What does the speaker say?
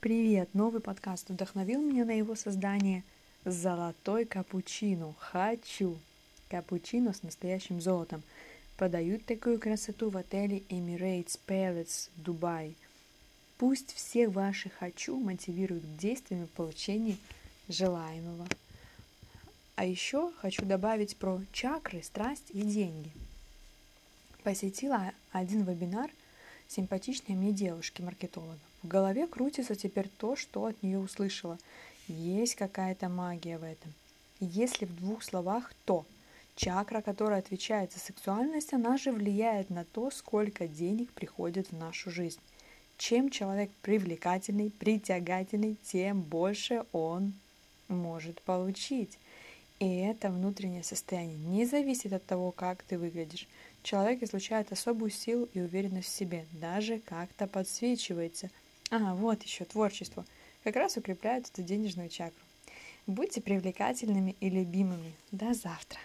Привет! Новый подкаст вдохновил меня на его создание «Золотой капучино». Хочу! Капучино с настоящим золотом. Подают такую красоту в отеле Emirates Palace, Дубай. Пусть все ваши «хочу» мотивируют к действиям в получении желаемого. А еще хочу добавить про чакры, страсть и деньги. Посетила один вебинар симпатичной мне девушки-маркетолога. В голове крутится теперь то, что от нее услышала. Есть какая-то магия в этом. Если в двух словах, то чакра, которая отвечает за сексуальность, она же влияет на то, сколько денег приходит в нашу жизнь. Чем человек привлекательный, притягательный, тем больше он может получить. И это внутреннее состояние не зависит от того, как ты выглядишь. Человек излучает особую силу и уверенность в себе, даже как-то подсвечивается. А, вот еще творчество. Как раз укрепляет эту денежную чакру. Будьте привлекательными и любимыми. До завтра.